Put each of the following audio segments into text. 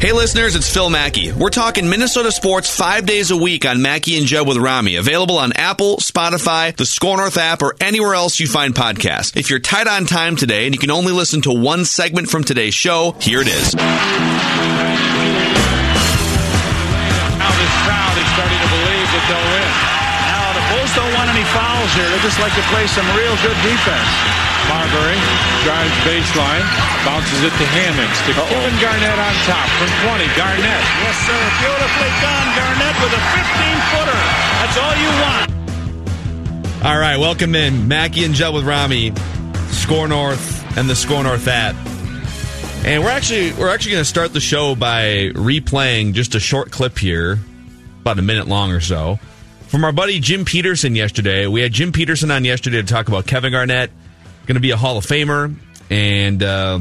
Hey listeners, it's Phil Mackey. We're talking Minnesota sports five days a week on Mackey and Judd with Rami. Available on Apple, Spotify, the Score North app, or anywhere else you find podcasts. If you're tight on time today and you can only listen to one segment from today's show, here it is. Now this crowd is starting to believe that they'll win. Now the Bulls don't want any fouls here. They just like to play some real good defense. Marbury drives baseline, bounces it to Hammonds, to Kevin Garnett on top from 20. Garnett. Yes, sir. Beautifully done. Garnett with a 15-footer. That's all you want. All right, welcome in Mackey and Judd with Rami, Score North, and the Score North app. And we're actually we're actually going to start the show by replaying just a short clip here, about a minute long or so, from our buddy Jim Petersen yesterday. We had Jim Petersen on yesterday to talk about Kevin Garnett, going to be a Hall of Famer, and uh,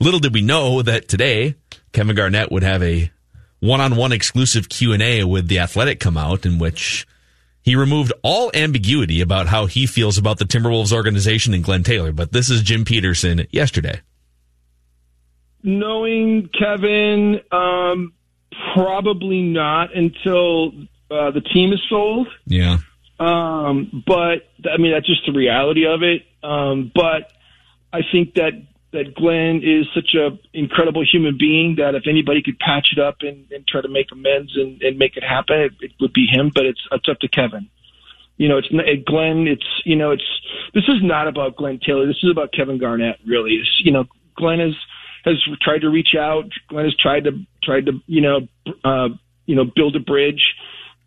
little did we know that today Kevin Garnett would have a one-on-one exclusive Q and A with the Athletic come out, in which he removed all ambiguity about how he feels about the Timberwolves organization and Glenn Taylor. But this is Jim Petersen yesterday. Knowing Kevin, um, probably not until uh, the team is sold. Yeah. Um, but I mean, that's just the reality of it. Um, but I think that that Glenn is such a incredible human being that if anybody could patch it up and, and try to make amends and, and make it happen, it, it would be him. But it's it's up to Kevin. You know, it's Glenn. It's you know, it's this is not about Glenn Taylor. This is about Kevin Garnett. Really, it's, you know, Glenn has has tried to reach out. Glenn has tried to tried to you know uh, you know build a bridge.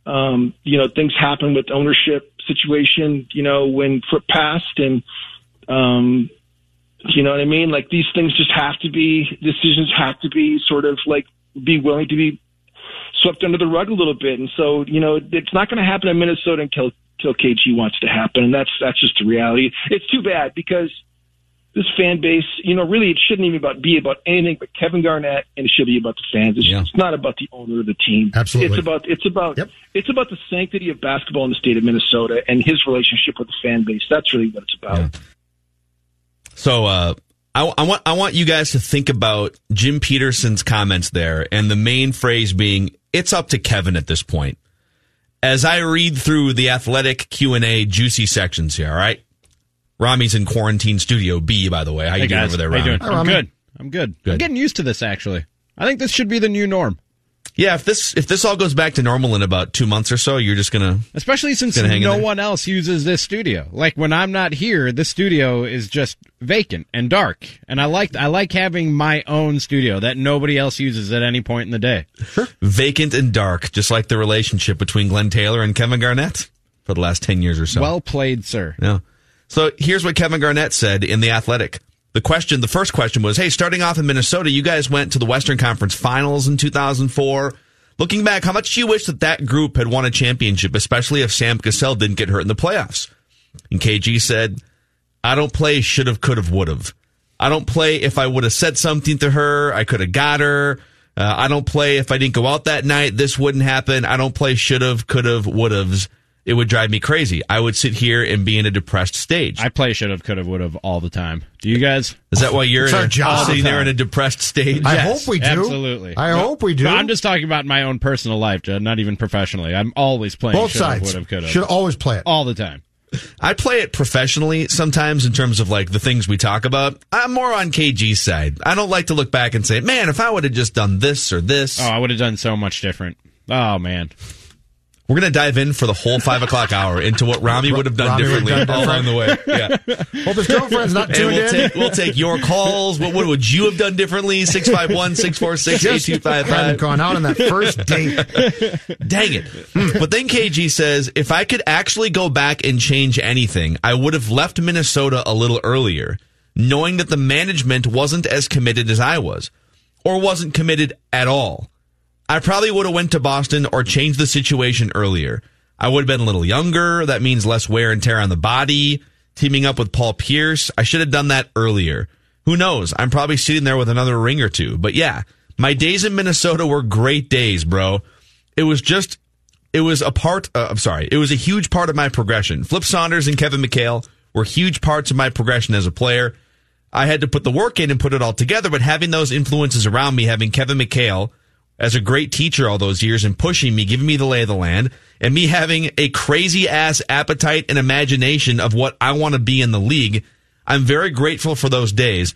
Um, you know, things happen with ownership situation. You know, when Flip passed and um, you know what I mean? Like these things just have to be decisions have to be sort of like be willing to be swept under the rug a little bit. And so, you know, it's not going to happen in Minnesota until until KG wants to happen, and that's that's just the reality. It's too bad because this fan base, you know, really it shouldn't even about be about anything but Kevin Garnett, and it should be about the fans. It's, Yeah. it's not about the owner of the team. Absolutely. it's about it's about Yep. it's about the sanctity of basketball in the state of Minnesota and his relationship with the fan base. That's really what it's about. So uh, I, I want I want you guys to think about Jim Petersen's comments there, and the main phrase being "It's up to Kevin at this point." As I read through the athletic Q and A juicy sections here, all right. Rami's in quarantine studio B, by the way. How you Hey doing over there, how you Rami? doing? I'm good. I'm good. Good. I'm getting used to this. Actually, I think this should be the new norm. Yeah, if this if this all goes back to normal in about two months or so, you're just gonna Especially since Gonna hang no one else uses this studio. Like when I'm not here, this studio is just vacant and dark. And I like I like having my own studio that nobody else uses at any point in the day. Sure, vacant and dark, just like the relationship between Glenn Taylor and Kevin Garnett for the last ten years or so. Well played, sir. Yeah. So here's what Kevin Garnett said in The Athletic. The question, the first question was, hey, starting off in Minnesota, you guys went to the Western Conference Finals in 2004. Looking back, how much do you wish that that group had won a championship, especially if Sam Cassell didn't get hurt in the playoffs? And KG said, I don't play should have, could have, would have. I don't play if I would have said something to her, I could have got her. Uh, I don't play if I didn't go out that night, this wouldn't happen. I don't play should have, could have, would have. It would drive me crazy. I would sit here and be in a depressed stage. I play should have, could have, would have all the time. Do you guys? Is that why you're in a, job. sitting there in a depressed stage? I Yes, hope we do. Absolutely. I No, hope we do. I'm just talking about my own personal life, Judd, not even professionally. I'm always playing Both should have, sides would have, could have. should always play it. all the time. I play it professionally sometimes in terms of like the things we talk about. I'm more on KG's side. I don't like to look back and say, man, if I would have just done this or this. Oh, I would have done so much different. Oh man. We're going to dive in for the whole five o'clock hour into what Rami would have done Rami differently done all along the way. Yeah. Hope his girlfriend's not tuned we'll in. take, we'll take your calls. What, what would you have done differently? 651 646 Just hadn't 8255. gone out on that first date. Dang it. Hmm. But then KG says, if I could actually go back and change anything, I would have left Minnesota a little earlier, knowing that the management wasn't as committed as I was, or wasn't committed at all. I probably would have went to Boston or changed the situation earlier. I would have been a little younger. That means less wear and tear on the body. Teaming up with Paul Pierce. I should have done that earlier. Who knows? I'm probably sitting there with another ring or two. But yeah, my days in Minnesota were great days, bro. It was just, it was a part, uh, I'm sorry, it was a huge part of my progression. Flip Saunders and Kevin McHale were huge parts of my progression as a player. I had to put the work in and put it all together, but having those influences around me, having Kevin McHale as a great teacher all those years and pushing me, giving me the lay of the land, and me having a crazy ass appetite and imagination of what I want to be in the league, I'm very grateful for those days.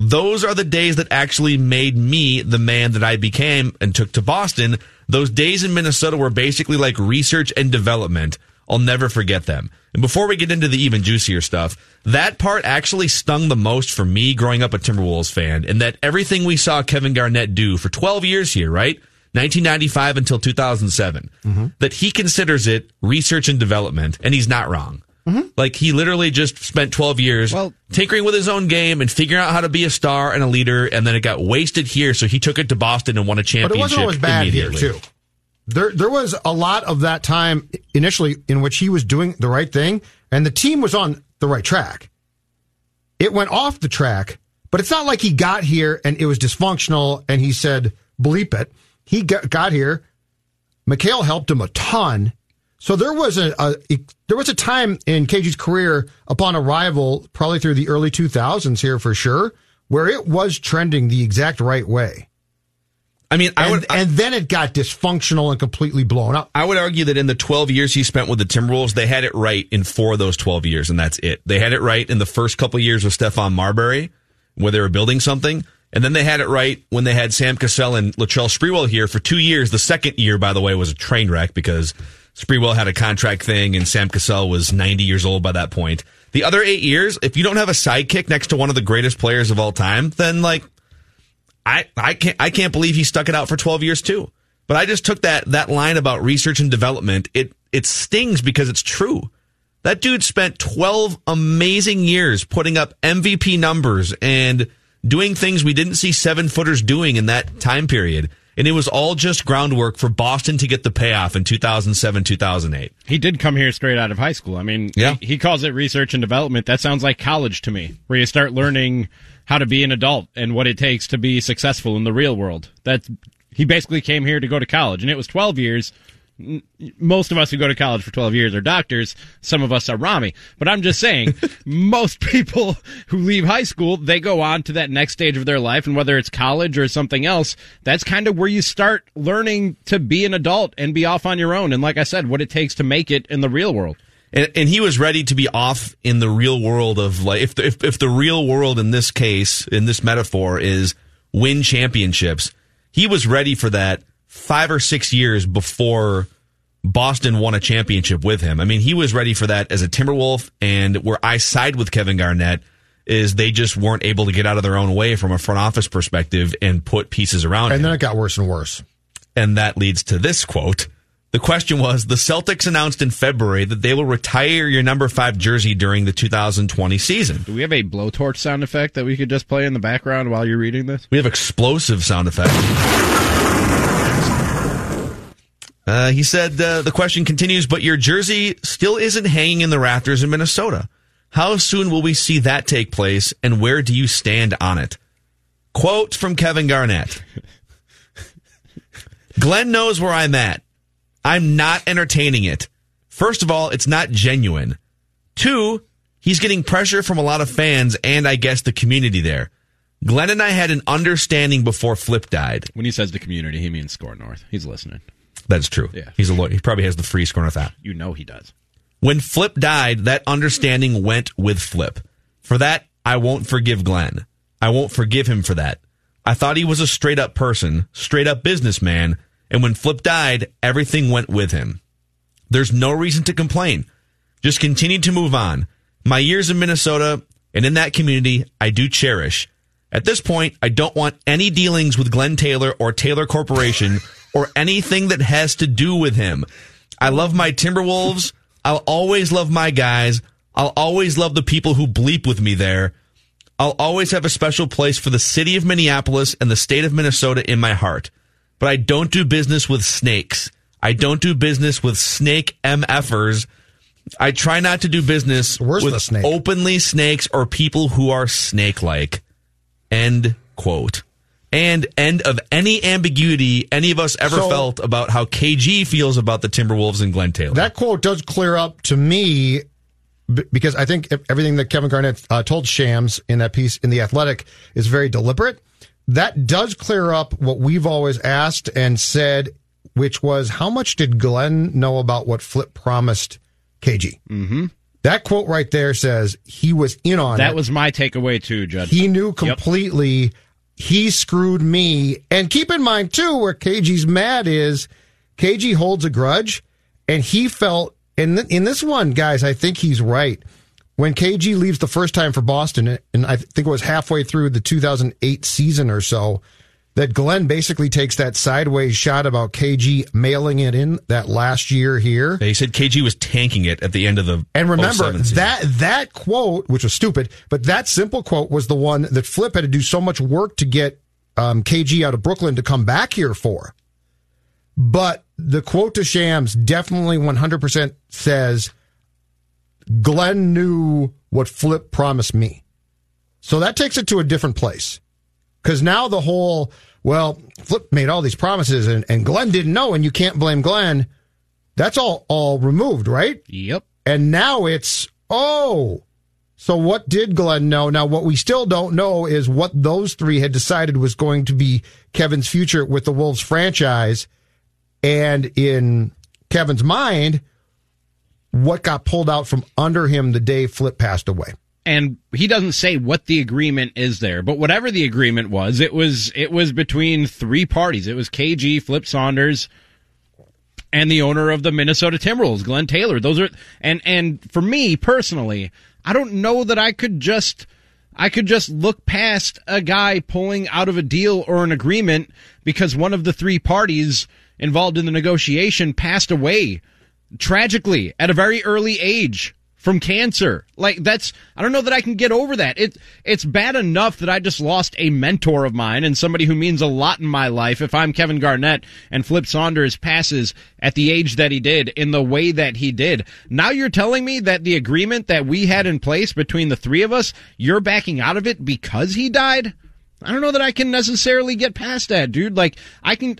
Those are the days that actually made me the man that I became and took to Boston. Those days in Minnesota were basically like research and development. I'll never forget them. And before we get into the even juicier stuff, that part actually stung the most for me growing up a Timberwolves fan, and that everything we saw Kevin Garnett do for 12 years here, right? 1995 until 2007, mm-hmm. that he considers it research and development, and he's not wrong. Mm-hmm. Like he literally just spent 12 years Well- tinkering with his own game and figuring out how to be a star and a leader, and then it got wasted here, so he took it to Boston and won a championship. But it wasn't always bad here, too. There, there was a lot of that time initially in which he was doing the right thing, and the team was on the right track. It went off the track, but it's not like he got here and it was dysfunctional and he said, bleep it. He got, got here. McHale helped him a ton. So there was a, a there was a time in KG's career upon arrival, probably through the early 2000s here for sure, where it was trending the exact right way. I mean, I And, would, and then it got dysfunctional and completely blown up. I would argue that in the 12 years he spent with the Timberwolves, they had it right in four of those 12 years, and that's it. They had it right in the first couple of years with Stephon Marbury, where they were building something. And then they had it right when they had Sam Cassell and Latrell Sprewell here for two years. The second year, by the way, was a train wreck because Sprewell had a contract thing and Sam Cassell was 90 years old by that point. The other eight years, if you don't have a sidekick next to one of the greatest players of all time, then like I, I can't I can't believe he stuck it out for 12 years too. But I just took that that line about research and development. It it stings because it's true. That dude spent 12 amazing years putting up MVP numbers and doing things we didn't see seven footers doing in that time period. And it was all just groundwork for Boston to get the payoff in 2007, 2008. He did come here straight out of high school. I mean, Yeah. he, he calls it research and development. That sounds like college to me, where you start learning how to be an adult and what it takes to be successful in the real world. That he basically came here to go to college, and it was 12 years. Most of us who go to college for 12 years are doctors. Some of us are Rami. But I'm just saying, most people who leave high school, they go on to that next stage of their life. And whether it's college or something else, that's kind of where you start learning to be an adult and be off on your own. And like I said, what it takes to make it in the real world. And, and he was ready to be off in the real world of like if the, if if the real world in this case in this metaphor is win championships, he was ready for that five or six years before Boston won a championship with him. I mean, he was ready for that as a Timberwolf, and where I side with Kevin Garnett is they just weren't able to get out of their own way from a front office perspective and put pieces around And him. then it got worse and worse. And that leads to this quote. The question was the Celtics announced in February that they will retire your number five jersey during the 2020 season. Do we have a blowtorch sound effect that we could just play in the background while you're reading this? We have explosive sound effects. Uh, he said uh, the question continues, but your jersey still isn't hanging in the rafters in Minnesota. How soon will we see that take place, and where do you stand on it? Quote from Kevin Garnett Glenn knows where I'm at. I'm not entertaining it. First of all, it's not genuine. Two, he's getting pressure from a lot of fans and I guess the community there. Glenn and I had an understanding before Flip died. When he says the community, he means Score North. He's listening. That's true. Yeah. He's a lawyer. He probably has the free Score North app. You know he does. When Flip died, that understanding went with Flip. For that, I won't forgive Glenn. I won't forgive him for that. I thought he was a straight up person, straight up businessman, and when Flip died, everything went with him. There's no reason to complain. Just continue to move on. My years in Minnesota and in that community, I do cherish. At this point, I don't want any dealings with Glenn Taylor or Taylor Corporation or anything that has to do with him. I love my Timberwolves. I'll always love my guys. I'll always love the people who bleep with me there. I'll always have a special place for the city of Minneapolis and the state of Minnesota in my heart. But I don't do business with snakes. I don't do business with snake MFers. I try not to do business with snake. openly snakes or people who are snake like. End quote. And end of any ambiguity any of us ever So- felt about how KG feels about the Timberwolves and Glenn Taylor. That quote does clear up to me because I think everything that Kevin Garnett uh, told Shams in that piece in The Athletic is very deliberate. That does clear up what we've always asked and said, which was how much did Glenn know about what Flip promised KG? Mm-hmm. That quote right there says he was in on it. That it. was my takeaway too, Judd. He knew completely he screwed me. And keep in mind, too, where KG's mad is KG holds a grudge, and he felt, and in this one, guys, I think he's right. When KG leaves the first time for Boston, and I think it was halfway through the 2008 season or so, that Glenn basically takes that sideways shot about KG mailing it in that last year here. They said KG was tanking it at the end of the And remember that that quote, which was stupid, but that simple quote was the one that Flip had to do so much work to get um, KG out of Brooklyn to come back here for. But the quote to Shams definitely 100% says Glenn knew what Flip promised me. So that takes it to a different place. Because now the whole, well, Flip made all these promises and, and Glenn didn't know, and you can't blame Glenn. That's all all removed, right? Yep. And now it's, oh, so what did Glenn know? Now, what we still don't know is what those three had decided was going to be Kevin's future with the Wolves franchise. And in Kevin's mind, what got pulled out from under him the day Flip passed away. and he doesn't say what the agreement is there, but whatever the agreement was, it was it was between three parties. It was KG, Flip Saunders, and the owner of the Minnesota Timberwolves, Glenn Taylor. Those are and and for me personally, I don't know that I could just I could just look past a guy pulling out of a deal or an agreement because one of the three parties involved in the negotiation passed away tragically at a very early age from cancer. Like that's I don't know that I can get over that. It it's bad enough that I just lost a mentor of mine and somebody who means a lot in my life if I'm Kevin Garnett and Flip Saunders passes at the age that he did in the way that he did. Now you're telling me that the agreement that we had in place between the three of us, you're backing out of it because he died? I don't know that I can necessarily get past that, dude. Like I can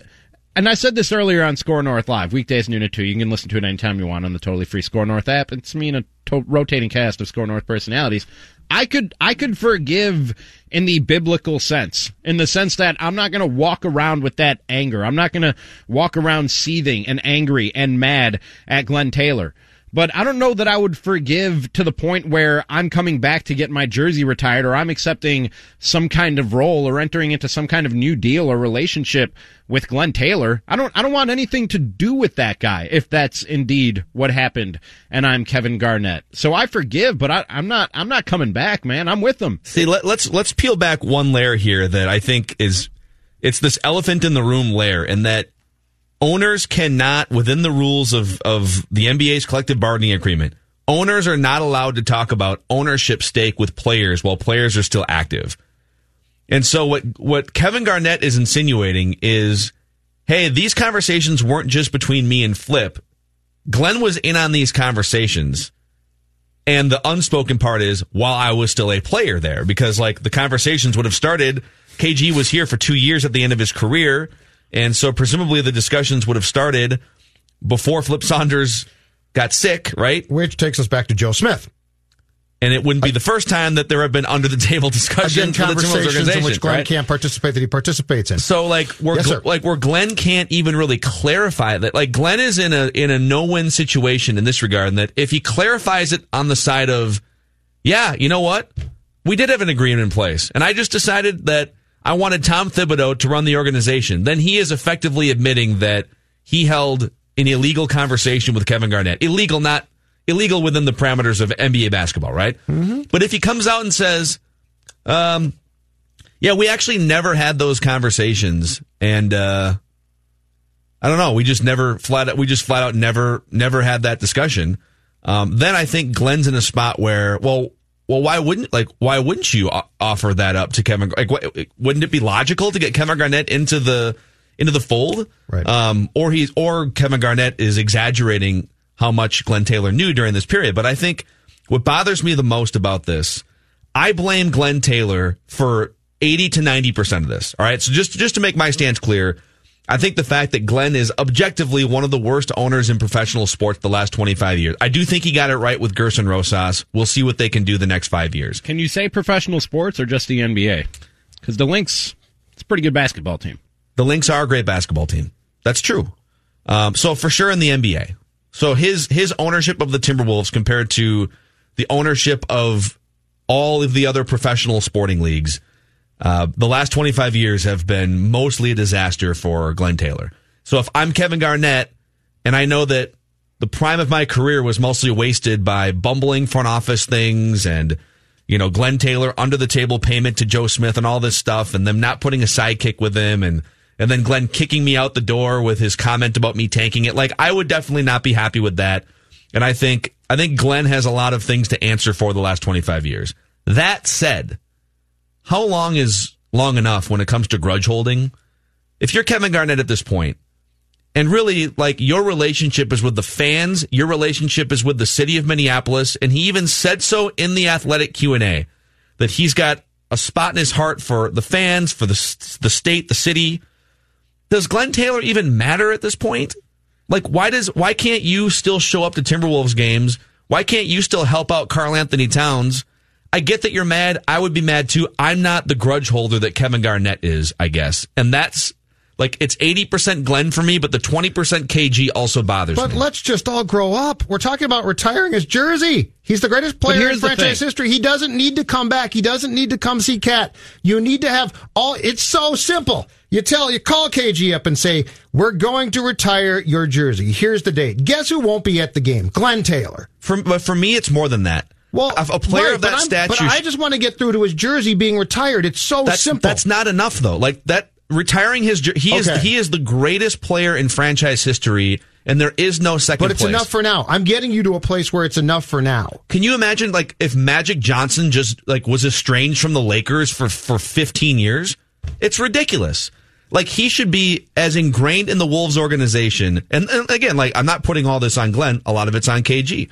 and I said this earlier on Score North Live, weekdays noon at 2. You can listen to it anytime you want on the totally free Score North app. It's me and a to- rotating cast of Score North personalities. I could I could forgive in the biblical sense, in the sense that I'm not going to walk around with that anger. I'm not going to walk around seething and angry and mad at Glenn Taylor. But I don't know that I would forgive to the point where I'm coming back to get my jersey retired or I'm accepting some kind of role or entering into some kind of new deal or relationship with Glenn Taylor. I don't I don't want anything to do with that guy if that's indeed what happened and I'm Kevin Garnett. So I forgive, but I, I'm not I'm not coming back, man. I'm with them. See, let, let's let's peel back one layer here that I think is it's this elephant in the room layer, and that owners cannot, within the rules of of the NBA's collective bargaining agreement, owners are not allowed to talk about ownership stake with players while players are still active. And so what what Kevin Garnett is insinuating is, hey, these conversations weren't just between me and Flip. Glenn was in on these conversations. And the unspoken part is while I was still a player there, because like the conversations would have started. KG was here for two years at the end of his career. And so presumably the discussions would have started before Flip Saunders got sick, right? Which takes us back to Joe Smith. And it wouldn't be the first time that there have been under the table discussions Again, for the Timberwolves conversations in which Glenn right? can't participate that he participates in. So like where Yes, Gl- like where Glenn can't even really clarify that like Glenn is in a in a no win situation in this regard and that if he clarifies it on the side of yeah you know what we did have an agreement in place and I just decided that I wanted Tom Thibodeau to run the organization then he is effectively admitting that he held an illegal conversation with Kevin Garnett illegal not illegal within the parameters of NBA basketball right but if he comes out and says um yeah, we actually never had those conversations, and uh, I don't know. We just never flat. out, We just flat out never never had that discussion. Um, then I think Glenn's in a spot where, well, well, why wouldn't like why wouldn't you offer that up to Kevin? Like, wouldn't it be logical to get Kevin Garnett into the into the fold? Right. Um, or he's or Kevin Garnett is exaggerating how much Glenn Taylor knew during this period. But I think what bothers me the most about this, I blame Glenn Taylor for 80 to 90% of this. All right. So just, just to make my stance clear, I think the fact that Glenn is objectively one of the worst owners in professional sports the last 25 years. I do think he got it right with Gersson Rosas. We'll see what they can do the next five years. Can you say professional sports or just the NBA? Because the Lynx, it's a pretty good basketball team. The Lynx are a great basketball team. That's true. Um, so for sure in the NBA. So his his ownership of the Timberwolves compared to the ownership of all of the other professional sporting leagues, uh, the last 25 years have been mostly a disaster for Glenn Taylor. So if I'm Kevin Garnett and I know that the prime of my career was mostly wasted by bumbling front office things and you know Glenn Taylor under the table payment to Joe Smith and all this stuff and them not putting a sidekick with him and and then Glenn kicking me out the door with his comment about me tanking it. Like I would definitely not be happy with that. And I think I think Glenn has a lot of things to answer for the last 25 years. That said how long is long enough when it comes to grudge holding if you're Kevin Garnett at this point and really, like your relationship is with the fans. Your relationship is with the city of Minneapolis, and he even said so in the athletic Q and A that he's got a spot in his heart for the fans, for the the state, the city. Does Glenn Taylor even matter at this point? Like, why does why can't you still show up to Timberwolves games? Why can't you still help out Karl-Anthony Towns? I get that you're mad. I would be mad too. I'm not the grudge holder that Kevin Garnett is, I guess, and that's like it's 80% Glenn for me, but the 20% KG also bothers But me. But let's just all grow up. We're talking about retiring his jersey. He's the greatest player in franchise history. He doesn't need to come back. He doesn't need to come see KAT. You need to have all. It's so simple. You tell, you call KG up and say, "We're going to retire your jersey. Here's the date." Guess who won't be at the game? Glenn Taylor. For, but for me, it's more than that. Well, a, a player right, of that stature. But I just want to get through to his jersey being retired. It's so that's simple. That's not enough though. Like that retiring his he is he is the greatest player in franchise history, and there is no second. but it's place. enough for now. I'm getting you to a place where it's enough for now. Can you imagine like if Magic Johnson just like was estranged from the Lakers for for 15 years? It's ridiculous. Like he should be as ingrained in the Wolves organization. And, and again, like I'm not putting all this on Glenn. A lot of it's on KG.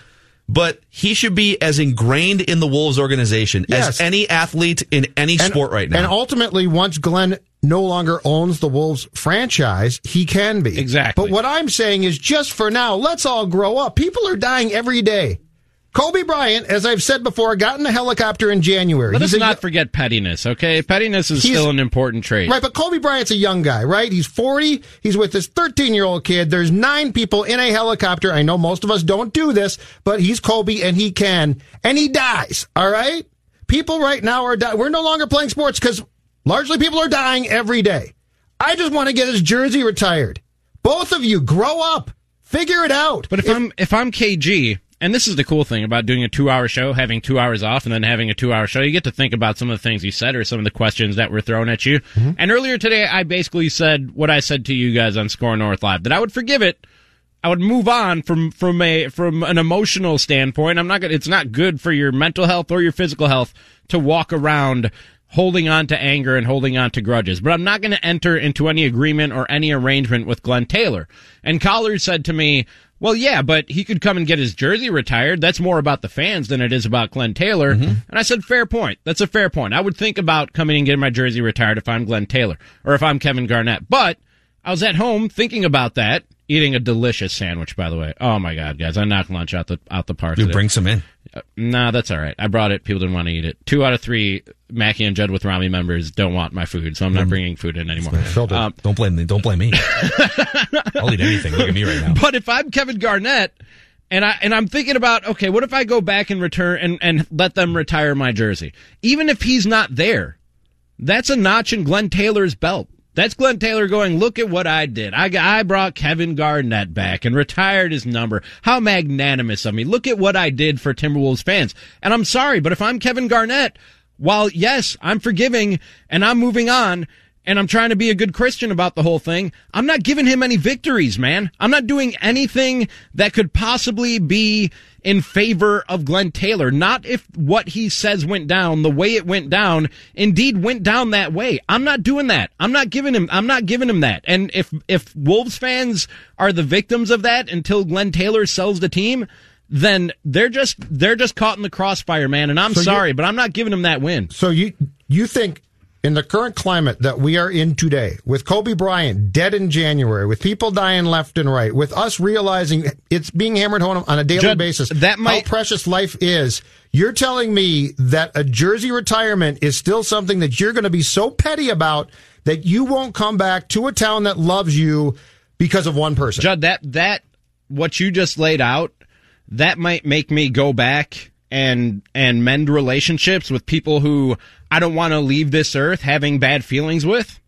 But he should be as ingrained in the Wolves organization Yes. as any athlete in any sport right now. And ultimately, once Glenn no longer owns the Wolves franchise, he can be. Exactly. But what I'm saying is just for now, let's all grow up. People are dying every day. Kobe Bryant, as I've said before, got in a helicopter in January. Let us a- not forget pettiness, okay? Pettiness is still an important trait. Right, but Kobe Bryant's a young guy, right? He's 40. He's with this 13 year old kid. There's nine people in a helicopter. I know most of us don't do this, but he's Kobe and he can. And he dies, all right? People right now are dying. We're no longer playing sports because largely people are dying every day. I just want to get his jersey retired. Both of you, grow up. Figure it out. But if, I'm if I'm KG, and this is the cool thing about doing a two hour show, having two hours off, and then having a two hour show, you get to think about some of the things you said or some of the questions that were thrown at you. Mm-hmm. And earlier today, I basically said what I said to you guys on Score North Live that I would forgive it. I would move on from from a from an emotional standpoint. I'm not gonna. It's not good for your mental health or your physical health to walk around holding on to anger and holding on to grudges. But I'm not going to enter into any agreement or any arrangement with Glenn Taylor. And Coller said to me, well, yeah, but he could come and get his jersey retired. That's more about the fans than it is about Glenn Taylor. Mm-hmm. And I said, fair point. That's a fair point. I would think about coming and getting my jersey retired if I'm Glenn Taylor or if I'm Kevin Garnett. But I was at home thinking about that eating a delicious sandwich. By the way, oh my god, guys, I knocked lunch out the out the park. You today. bring some in. Uh, nah, that's all right. I brought it. People didn't want to eat it. Two out of three Mackey and Judd with Rami members don't want my food, so I'm not bringing food in anymore. Um, Don't blame me. Don't blame me. I'll eat anything. Look at me right now. But if I'm Kevin Garnett and I and I'm thinking about okay, what if I go back and return and and let them retire my jersey, even if he's not there, that's a notch in Glenn Taylor's belt. That's Glenn Taylor going, look at what I did. I, I brought Kevin Garnett back and retired his number. How magnanimous of me. Look at what I did for Timberwolves fans. And I'm sorry, but if I'm Kevin Garnett, while yes, I'm forgiving and I'm moving on and I'm trying to be a good Christian about the whole thing, I'm not giving him any victories, man. I'm not doing anything that could possibly be in favor of Glenn Taylor. Not if what he says went down, the way it went down, indeed went down that way. I'm not doing that. I'm not giving him, I'm not giving him that. And if, if Wolves fans are the victims of that until Glenn Taylor sells the team, then they're just, they're just caught in the crossfire, man. And I'm So sorry, but I'm not giving him that win. So you you think in the current climate that we are in today, with Kobe Bryant dead in January, with people dying left and right, with us realizing it's being hammered home on a daily Judd, basis, that might- how precious life is. You're telling me that a jersey retirement is still something that you're going to be so petty about that you won't come back to a town that loves you because of one person. Judd, that that what you just laid out, that might make me go back and and mend relationships with people who I don't want to leave this earth having bad feelings with.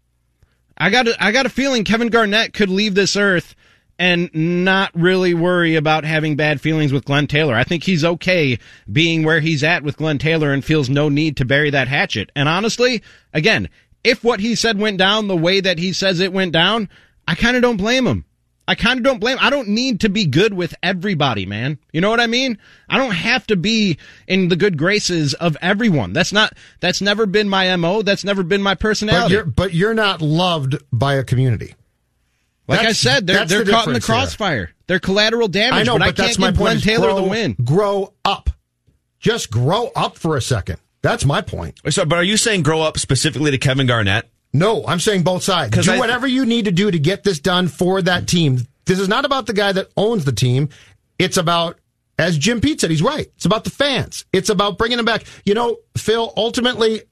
I got a, I got a feeling Kevin Garnett could leave this earth and not really worry about having bad feelings with Glenn Taylor. I think he's okay being where he's at with Glenn Taylor and feels no need to bury that hatchet. And honestly, again, if what he said went down the way that he says it went down, I kind of don't blame him. I kind of don't blame. I don't need to be good with everybody, man. You know what I mean? I don't have to be in the good graces of everyone. That's not. That's never been my mo. That's never been my but personality. you're but you're not loved by a community. like I said, they're they're the caught in the difference here. crossfire. They're collateral damage. I know, but, but, I can't that's my give point. Glenn Taylor grow, the win. Grow up. Just grow up for a second. That's my point. So, but are you saying grow up specifically to Kevin Garnett? No, I'm saying both sides. Do I- whatever you need to do to get this done for that team. This is not about the guy that owns the team. It's about, as Jim Pete said, he's right. It's about the fans. It's about bringing them back. You know, Phil, ultimately,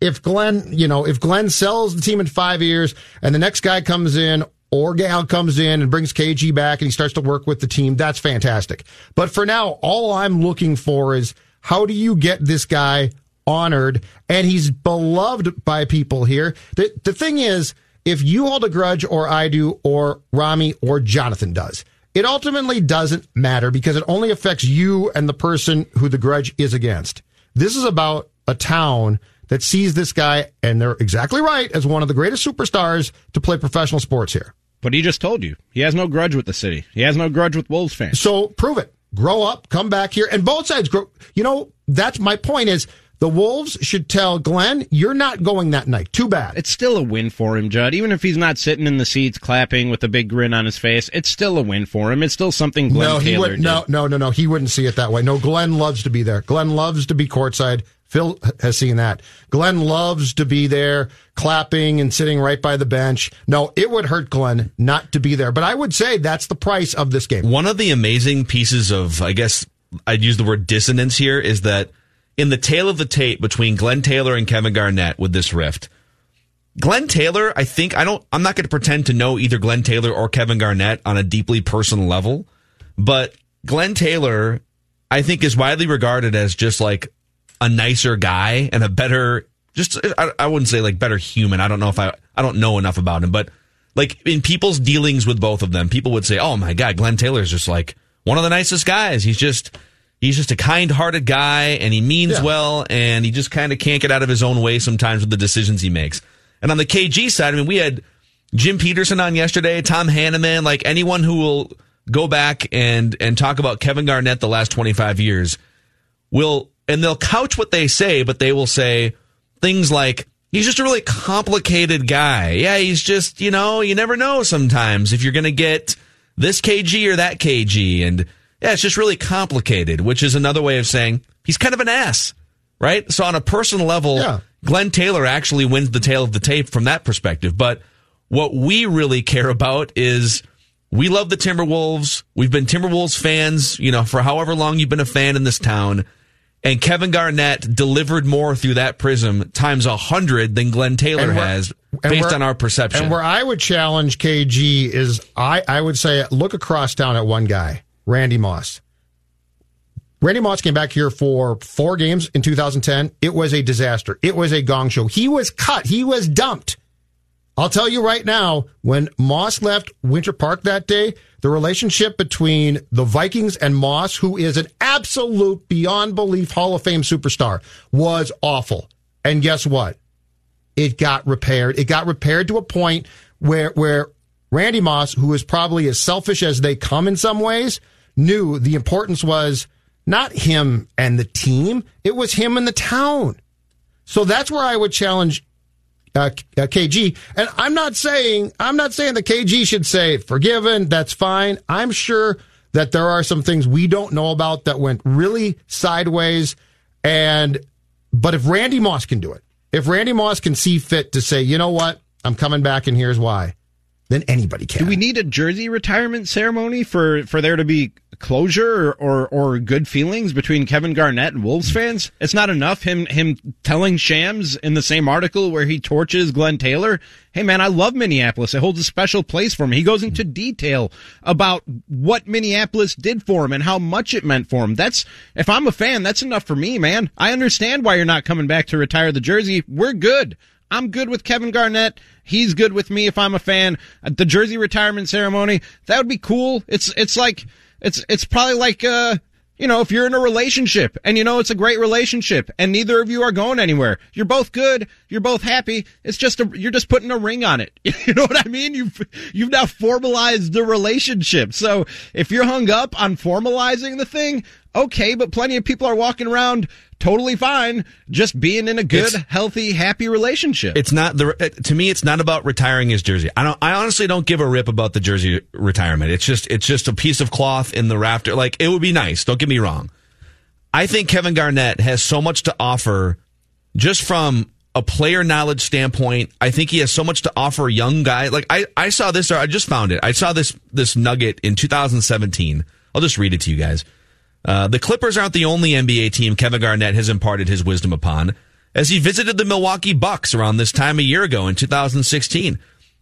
if Glenn, you know, if Glenn sells the team in five years and the next guy comes in or Gal comes in and brings KG back and he starts to work with the team, that's fantastic. But for now, all I'm looking for is how do you get this guy honored and he's beloved by people here? The, the thing is, if you hold a grudge or I do or Rami or Jonathan does, it ultimately doesn't matter because it only affects you and the person who the grudge is against. This is about a town that sees this guy, and they're exactly right, as one of the greatest superstars to play professional sports here. But he just told you he has no grudge with the city. He has no grudge with Wolves fans. So prove it. Grow up, come back here, and both sides grow. You know, that's my point is the Wolves should tell Glenn, you're not going that night. Too bad. It's still a win for him, Judd. Even if he's not sitting in the seats clapping with a big grin on his face, it's still a win for him. It's still something Glenn no, he Taylor would did. no, no, no, no. He wouldn't see it that way. No, Glenn loves to be there. Glenn loves to be courtside. Phil has seen that. Glenn loves to be there, clapping and sitting right by the bench. No, it would hurt Glenn not to be there. But I would say that's the price of this game. One of the amazing pieces of, I guess I'd use the word dissonance here, is that in the tale of the tape between Glenn Taylor and Kevin Garnett with this rift, Glenn Taylor, I think, I don't, I'm not going to pretend to know either Glenn Taylor or Kevin Garnett on a deeply personal level, but Glenn Taylor, I think, is widely regarded as just like a nicer guy and a better, just, I, I wouldn't say like better human. I don't know if I, I don't know enough about him, but like in people's dealings with both of them, people would say, "Oh my God, Glenn Taylor is just like one of the nicest guys. He's just he's just a kind-hearted guy, and he means Yeah. well, and he just kind of can't get out of his own way sometimes with the decisions he makes." And on the KG side, I mean, we had Jim Petersen on yesterday, Tom Hanneman, like anyone who will go back and and talk about Kevin Garnett the last twenty five years will and they'll couch what they say, but they will say things like he's just a really complicated guy. Yeah, he's just, you know, you never know sometimes if you're going to get this kg or that kg and yeah, it's just really complicated, which is another way of saying he's kind of an ass, right? So on a personal level, Yeah. Glenn Taylor actually wins the tale of the tape from that perspective, but what we really care about is We love the Timberwolves. We've been Timberwolves fans, you know, for however long you've been a fan in this town. And Kevin Garnett delivered more through that prism times a hundred than Glenn Taylor has, based on our perception. And where I would challenge KG is I, I would say look across town at one guy, Randy Moss. Randy Moss came back here for four games in 2010. It was a disaster. It was a gong show. He was cut. He was dumped. I'll tell you right now, when Moss left Winter Park that day, the relationship between the Vikings and Moss, who is an absolute beyond belief Hall of Fame superstar, was awful. And guess what? It got repaired. It got repaired to a point where, where Randy Moss, who is probably as selfish as they come in some ways, knew the importance was not him and the team. It was him and the town. So that's where I would challenge uh, uh, KG. And I'm not saying I'm not saying that KG should say forgiven. That's fine. I'm sure that there are some things we don't know about that went really sideways. And but if Randy Moss can do it, if Randy Moss can see fit to say, you know what, I'm coming back, and here's why, then anybody can. Do we need a jersey retirement ceremony for, for there to be closure or, or, or good feelings between Kevin Garnett and Wolves fans? It's not enough him him telling Shams in the same article where he torches Glenn Taylor. Hey man, I love Minneapolis. It holds a special place for me. He goes into detail about what Minneapolis did for him and how much it meant for him. That's if I'm a fan, that's enough for me, man. I understand why you're not coming back to retire the jersey. We're good. I'm good with Kevin Garnett. He's good with me if I'm a fan. The jersey retirement ceremony, that would be cool. It's it's like it's it's probably like uh you know, if you're in a relationship and you know it's a great relationship and neither of you are going anywhere, you're both good, you're both happy. It's just a, you're just putting a ring on it. You know what I mean? You've, you've now formalized the relationship. So if you're hung up on formalizing the thing, okay, but plenty of people are walking around totally fine, just being in a good, It's- healthy, happy relationship. It's not the uh, to me. It's not about retiring his jersey. I don't. I honestly don't give a rip about the jersey retirement. It's just it's just a piece of cloth in the rafter. Like it would be nice. Don't get me wrong. I think Kevin Garnett has so much to offer, just from a player knowledge standpoint. I think he has so much to offer a young guy. Like I, I saw this. Or I just found it. I saw this this nugget in 2017. I'll just read it to you guys. Uh, the Clippers aren't the only NBA team Kevin Garnett has imparted his wisdom upon, as he visited the Milwaukee Bucks around this time a year ago in 2016.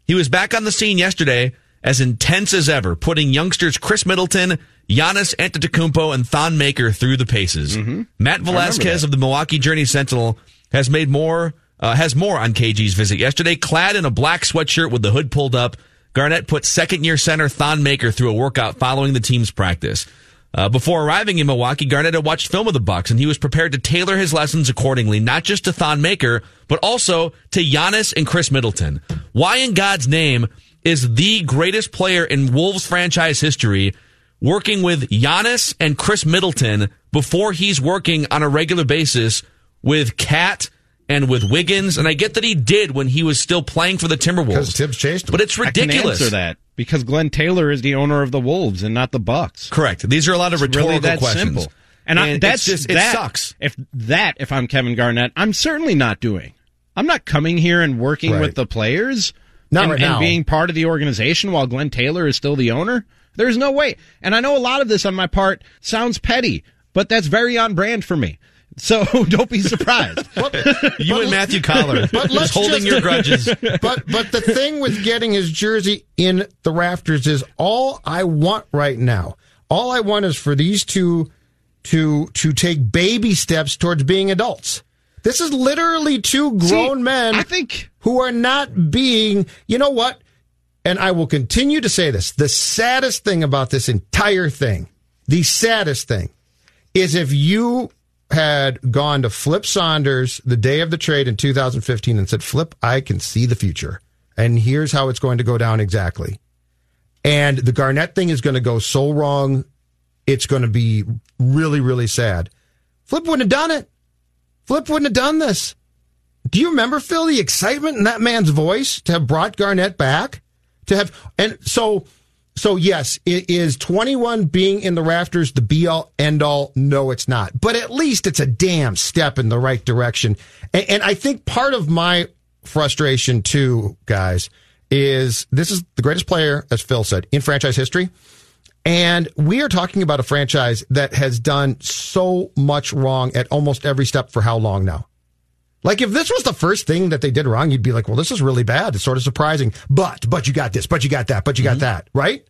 He was back on the scene yesterday, as intense as ever, putting youngsters Khris Middleton, Giannis Antetokounmpo, and Thon Maker through the paces. Matt Velazquez of the Milwaukee Journal Sentinel has made more uh, has more on KG's visit yesterday. Clad in a black sweatshirt with the hood pulled up, Garnett put second year center Thon Maker through a workout following the team's practice. Uh, before arriving in Milwaukee, Garnett had watched film of the Bucks, and he was prepared to tailor his lessons accordingly, not just to Thon Maker, but also to Giannis and Khris Middleton. Why in God's name is the greatest player in Wolves franchise history working with Giannis and Khris Middleton before he's working on a regular basis with KAT and with Wiggins? And I get that he did when he was still playing for the because Timberwolves. Thibs chased him. But it's I ridiculous. can answer that because Glenn Taylor is the owner of the Wolves and not the Bucks. Correct. These are a lot of It's rhetorical really that questions. simple. And, I, it's that's just, it that, sucks. If that, if I'm Kevin Garnett, I'm certainly not doing. I'm not coming here and working Right. with the players Not and, right and being part of the organization while Glenn Taylor is still the owner. There's no way. And I know a lot of this on my part sounds petty, but that's very on brand for me. So don't be surprised. You and Matthew Coller But just holding just- your grudges. but but the thing with getting his jersey in the rafters is all I want right now. All I want is for these two to to take baby steps towards being adults. This is literally two grown See, men I think who are not being, you know what? And I will continue to say this. The saddest thing about this entire thing, the saddest thing, is if you had gone to Flip Saunders the day of the trade in 2015 and said, Flip, I can see the future. And here's how it's going to go down exactly. And the Garnett thing is going to go so wrong. It's going to be really, really sad. Flip wouldn't have done it. Flip wouldn't have done this. Do you remember, Phil, the excitement in that man's voice to have brought Garnett back? To have, and so, so yes, it is 21 being in the rafters the be all end all? No, it's not. But at least it's a damn step in the right direction. And, and I think part of my frustration too, guys, is this is the greatest player, as Phil said, in franchise history. And we are talking about a franchise that has done so much wrong at almost every step for how long now? Like if this was the first thing that they did wrong, you'd be like, well, this is really bad. It's sort of surprising. But, but you got this, but you got that, but you got mm-hmm. that, right?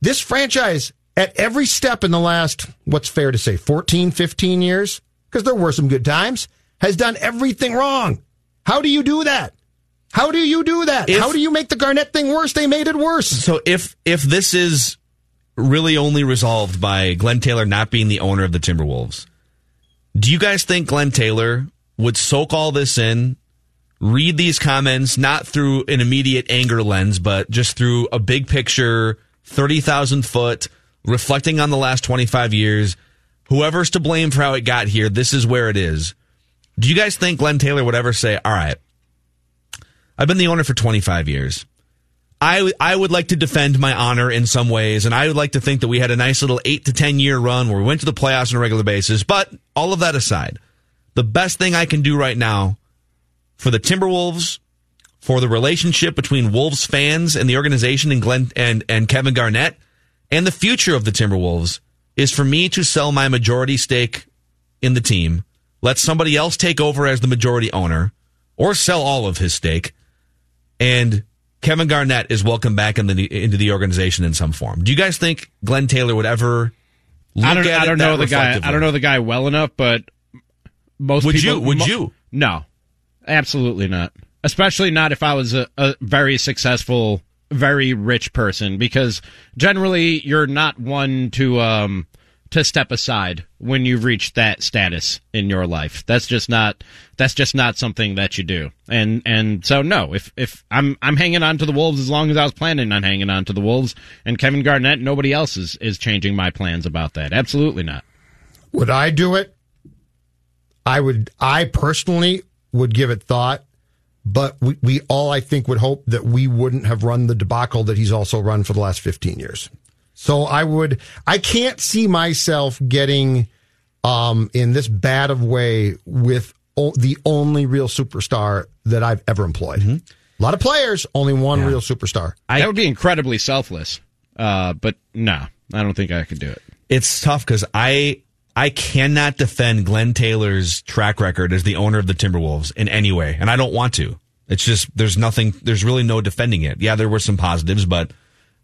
This franchise at every step in the last, what's fair to say, 14, 15 years, because there were some good times, has done everything wrong. How do you do that? How do you do that? If- How do you make the Garnett thing worse? They made it worse. So if if this is really only resolved by Glenn Taylor not being the owner of the Timberwolves, do you guys think Glenn Taylor would soak all this in, read these comments not through an immediate anger lens, but just through a big picture, thirty thousand foot, reflecting on the last twenty five years? Whoever's to blame for how it got here, this is where it is. Do you guys think Glenn Taylor would ever say, "All right"? I've been the owner for 25 years. I, I would like to defend my honor in some ways, and I would like to think that we had a nice little eight to 10 year run where we went to the playoffs on a regular basis. But all of that aside, the best thing I can do right now for the Timberwolves, for the relationship between Wolves fans and the organization and Glenn and, and Kevin Garnett, and the future of the Timberwolves is for me to sell my majority stake in the team, let somebody else take over as the majority owner, or sell all of his stake and Kevin Garnett is welcome back in the, into the organization in some form. Do you guys think Glenn Taylor would ever I don't. I don't know the guy. I don't know the guy well enough, but most Would people you? Would mo- you? No, absolutely not. Especially not if I was a, a very successful, very rich person, because generally you're not one to um to step aside when you've reached that status in your life. That's just not that's just not something that you do. And and so no, if if I'm I'm hanging on to the Wolves as long as I was planning on hanging on to the Wolves, and Kevin Garnett, nobody else is is changing my plans about that. Absolutely not. Would I do it? I would. I personally would give it thought, but we, we all, I think, would hope that we wouldn't have run the debacle that he's also run for the last fifteen years. So I would. I can't see myself getting um, in this bad of way with o- the only real superstar that I've ever employed. A lot of players, only one real superstar. that would be incredibly selfless. Uh, but no, I don't think I could do it. It's tough because I I cannot defend Glenn Taylor's track record as the owner of the Timberwolves in any way, and I don't want to. It's just there's nothing. There's really no defending it. Yeah, there were some positives, but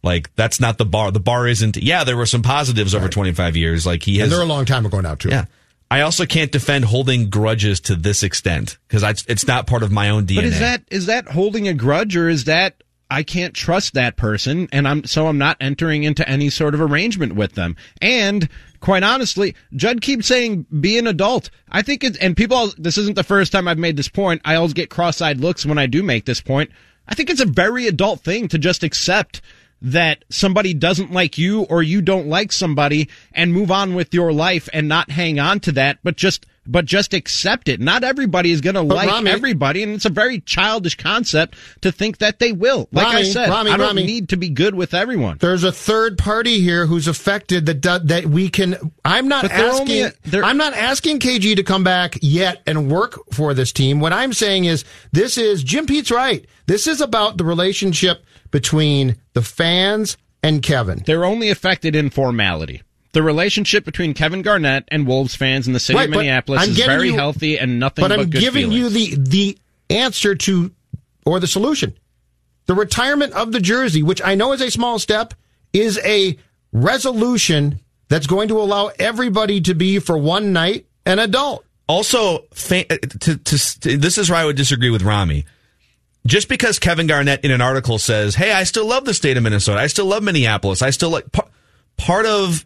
like that's not the bar. The bar isn't. Yeah, there were some positives over 25 years. Like he has. And they're a long time ago now, too. Yeah. I also can't defend holding grudges to this extent because it's not part of my own DNA. But is that is that holding a grudge or is that I can't trust that person and I'm so I'm not entering into any sort of arrangement with them. And quite honestly, Judd keeps saying be an adult. I think it and people this isn't the first time I've made this point. I always get cross-eyed looks when I do make this point. I think it's a very adult thing to just accept that somebody doesn't like you or you don't like somebody and move on with your life and not hang on to that, but just but just accept it. Not everybody is going to like Rami- everybody, and it's a very childish concept to think that they will. Like I said, Rami, I don't Rami. need to be good with everyone. There's a third party here who's affected that that we can. I'm not asking. Only, I'm not asking KG to come back yet and work for this team. What I'm saying is this is Jim Pete's right. This is about the relationship between the fans and Kevin. They're only affected in formality. The relationship between Kevin Garnett and Wolves fans in the city Right, of Minneapolis I'm is very you- healthy and nothing but but, I'm good giving you the the answer to or the solution. The retirement of the jersey, which I know is a small step, is a resolution that's going to allow everybody to be for one night an adult. also fa- uh, to, to, to this is where I would disagree with Rami. Just because Kevin Garnett in an article says, "Hey, I still love the state of Minnesota. I still love Minneapolis. I still like par- part of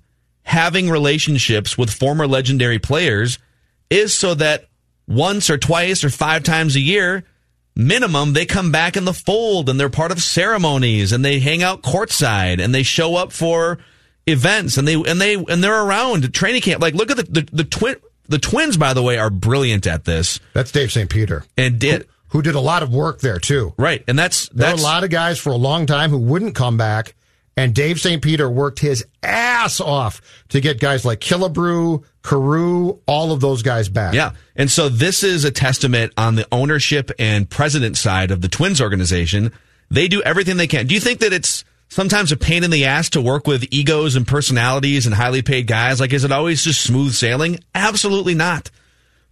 having relationships with former legendary players is so that once or twice or five times a year, minimum, they come back in the fold and they're part of ceremonies and they hang out courtside and they show up for events and they and they and they're around training camp. Like, look at the the, the twin. The twins, by the way, are brilliant at this That's Dave St. Peter, and did who did a lot of work there too. right. And that's There that's were a lot of guys for a long time who wouldn't come back, and Dave St. Peter worked his ass off to get guys like Killebrew, Carew, all of those guys back. Yeah. And so this is a testament on the ownership and president side of the Twins organization They do everything they can. Do you think that it's sometimes a pain in the ass to work with egos and personalities and highly paid guys? Like, is it always just smooth sailing? Absolutely not.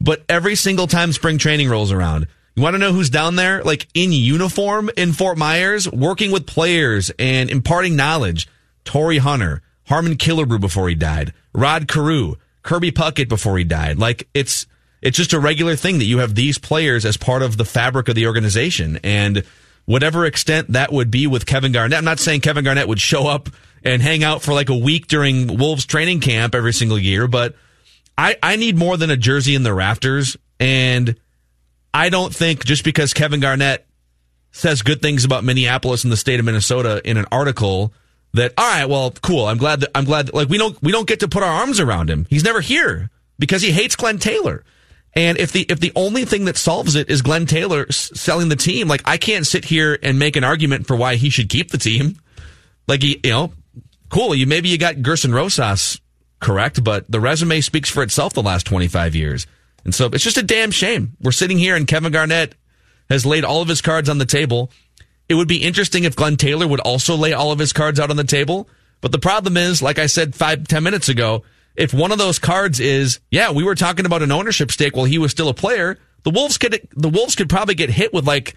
But every single time spring training rolls around, you want to know who's down there, like in uniform in Fort Myers, working with players and imparting knowledge? Torii Hunter, Harmon Killebrew before he died, Rod Carew, Kirby Puckett before he died. Like it's it's just a regular thing that you have these players as part of the fabric of the organization. And whatever extent that would be with Kevin Garnett, I'm not saying Kevin Garnett would show up and hang out for like a week during Wolves training camp every single year, but I, I need more than a jersey in the rafters. And I don't think just because Kevin Garnett says good things about Minneapolis and the state of Minnesota in an article that all right, well, cool. I'm glad that I'm glad that, like we don't we don't get to put our arms around him. He's never here because he hates Glenn Taylor. And if the if the only thing that solves it is Glenn Taylor selling the team, like I can't sit here and make an argument for why he should keep the team. Like he, you know, cool. You maybe you got Gersson Rosas correct, but the resume speaks for itself the last 25 years. And so it's just a damn shame. We're sitting here and Kevin Garnett has laid all of his cards on the table. It would be interesting if Glenn Taylor would also lay all of his cards out on the table. But the problem is, like I said five, ten minutes ago, if one of those cards is, yeah, we were talking about an ownership stake while he was still a player, the Wolves could the Wolves could probably get hit with like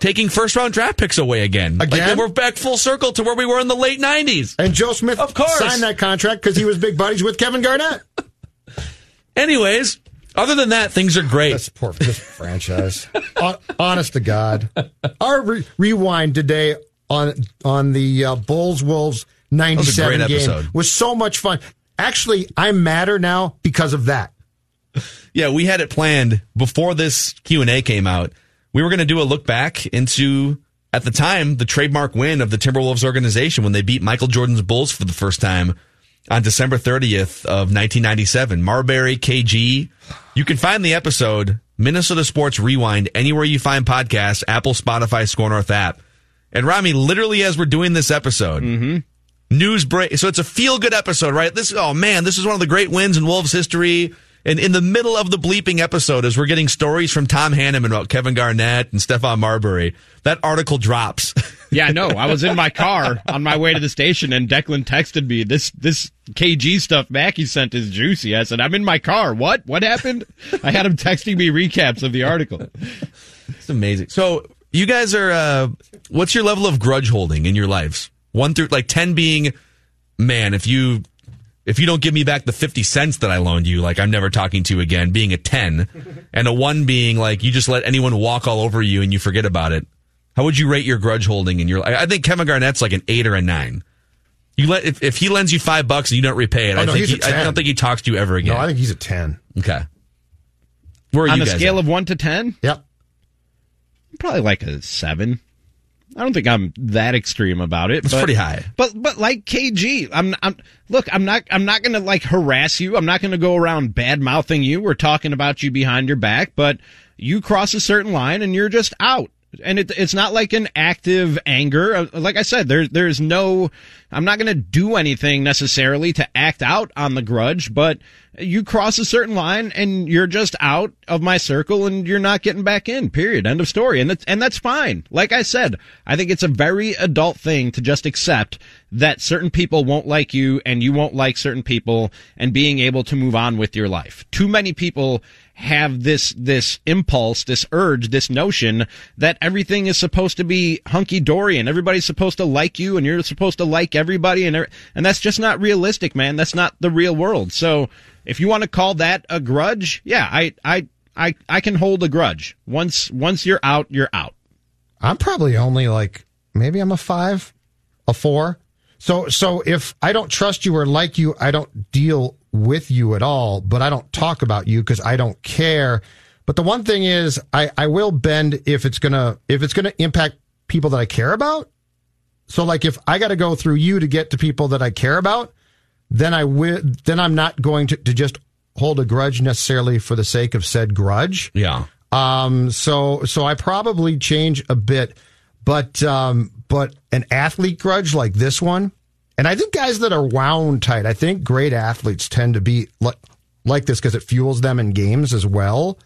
taking first round draft picks away again. Again? Like, we're back full circle to where we were in the late nineties. And Joe Smith, of course, signed that contract because he was big buddies with Kevin Garnett. Anyways, other than that, things are great. This poor this franchise. Honest to God, our re- rewind today on on the uh, Bulls Wolves ninety seven game episode. was so much fun. Actually, I'm madder now because of that. Yeah, we had it planned before this Q and A came out. We were going to do a look back into at the time the trademark win of the Timberwolves organization when they beat Michael Jordan's Bulls for the first time on December 30th of 1997. Marbury, KG. You can find the episode Minnesota Sports Rewind anywhere you find podcasts, Apple, Spotify, SKOR North app. And Rami, literally as we're doing this episode, mm-hmm news break. So it's a feel good episode, right? This, oh man, this is one of the great wins in Wolves history. And in the middle of the bleeping episode, as we're getting stories from Tom Hanneman about Kevin Garnett and Stephon Marbury, that article drops. yeah, no, I was in my car on my way to the station, and Declan texted me this this KG stuff Mackey sent is juicy. I said, I'm in my car. What? What happened? I had him texting me recaps of the article. It's amazing. So you guys are, uh, what's your level of grudge holding in your lives? One through like 10 being, man, if you, if you don't give me back the 50 cents that I loaned you, like I'm never talking to you again, being a 10 and a one being like you just let anyone walk all over you and you forget about it. How would you rate your grudge holding in your, life? I think Kevin Garnett's like an eight or a nine. You let, if, if he lends you five bucks and you don't repay it, oh, I, no, think he, I don't think he talks to you ever again. No, I think he's a 10. Okay. Where are On you a scale at? of one to 10? Yep. Probably like a seven. I don't think I'm that extreme about it. It's but, pretty high. But but like KG, I'm I'm look, I'm not I'm not going to like harass you. I'm not going to go around bad mouthing you. We're talking about you behind your back, but you cross a certain line and you're just out and it, it's not like an active anger. Uh, like I said, there's there's no. I'm not going to do anything necessarily to act out on the grudge, but you cross a certain line and you're just out of my circle and you're not getting back in. Period. End of story. And that's and that's fine. Like I said, I think it's a very adult thing to just accept that certain people won't like you and you won't like certain people and being able to move on with your life. Too many people have this this impulse, this urge, this notion that everything is supposed to be hunky dory and everybody's supposed to like you and you're supposed to like everybody and and that's just not realistic, man. That's not the real world. So if you want to call that a grudge, yeah, I I I I can hold a grudge. Once once you're out, you're out. I'm probably only like maybe I'm a 5, a 4. So so if I don't trust you or like you, I don't deal with you at all, but I don't talk about you because I don't care. But the one thing is, I, I will bend if it's gonna if it's gonna impact people that I care about. So like if I got to go through you to get to people that I care about, then I will. Then I'm not going to, to just hold a grudge necessarily for the sake of said grudge. Yeah. Um. So so I probably change a bit, but um. But an athlete grudge like this one, and I think guys that are wound tight, I think great athletes tend to be like, like this because it fuels them in games as well.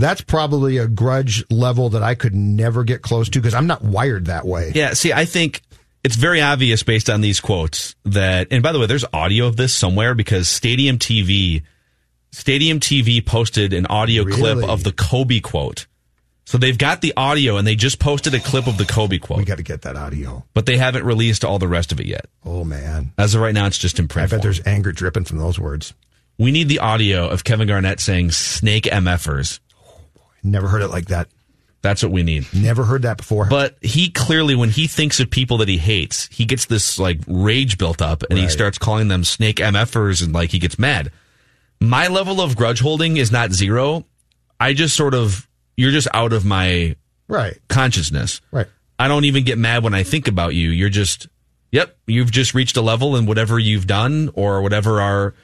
That's probably a grudge level that I could never get close to because I'm not wired that way. Yeah, see, I think it's very obvious based on these quotes that, and by the way, there's audio of this somewhere because Stadium TV, Stadium TV posted an audio clip of the Kobe quote. So they've got the audio and they just posted a clip of the Kobe quote. We got to get that audio. but they haven't released all the rest of it yet. Oh man, As of right now, it's just in I bet form. there's anger dripping from those words. We need the audio of Kevin Garnett saying "snake mfers." Never heard it like that. That's what we need. Never heard that before. But he clearly, when he thinks of people that he hates, he gets this like rage built up, and he starts calling them snake mfers, and like he gets mad. My level of grudge holding is not zero. I just sort of you're just out of my right, consciousness. right. I don't even get mad when I think about you. You're just, yep, you've just reached a level in whatever you've done or whatever our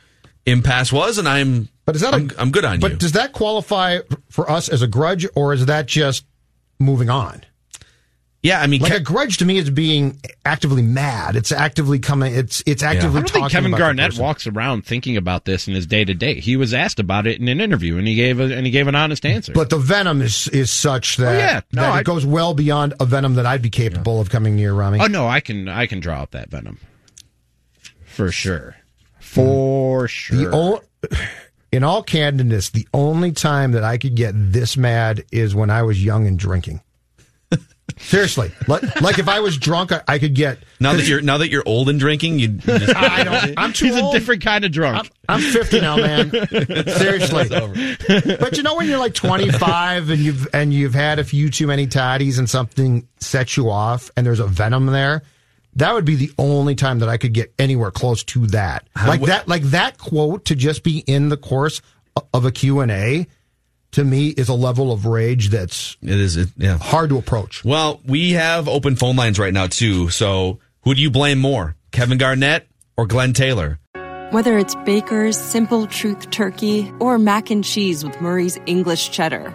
impasse was, and I'm, But is that I'm, a, I'm good on But you. But does that qualify for us as a grudge, or is that just moving on? yeah, I mean, Like Ke- a grudge to me is being actively mad. It's actively coming. It's it's actively I don't talking think Kevin Garnett walks around thinking about this in his day to day. He was asked about it in an interview, and he gave a, and he gave an honest answer. But the venom is is such oh, that, Oh, yeah. No, that I- it goes well beyond a venom that I'd be capable of coming near, Rami. oh no, I can I can draw up that venom for sure, for sure. The o- in all candidness, the only time that I could get this mad is when I was young and drinking. Seriously, like, like if I was drunk, I, I could get. now that you're now that you're old and drinking, you, you just, I don't. I'm too He's a different kind of drunk. I'm 50 now, man. Seriously. But you know when you're like 25 and you've and you've had a few too many toddies and something sets you off and there's a venom there, that would be the only time that I could get anywhere close to that. Like w- that like that quote to just be in the course of a Q&A to me is a level of rage that's it is, it, yeah. hard to approach. Well, we have open phone lines right now too. So who do you blame more, Kevin Garnett or Glenn Taylor? Whether it's Baker's Simple Truth Turkey or mac and cheese with Murray's English Cheddar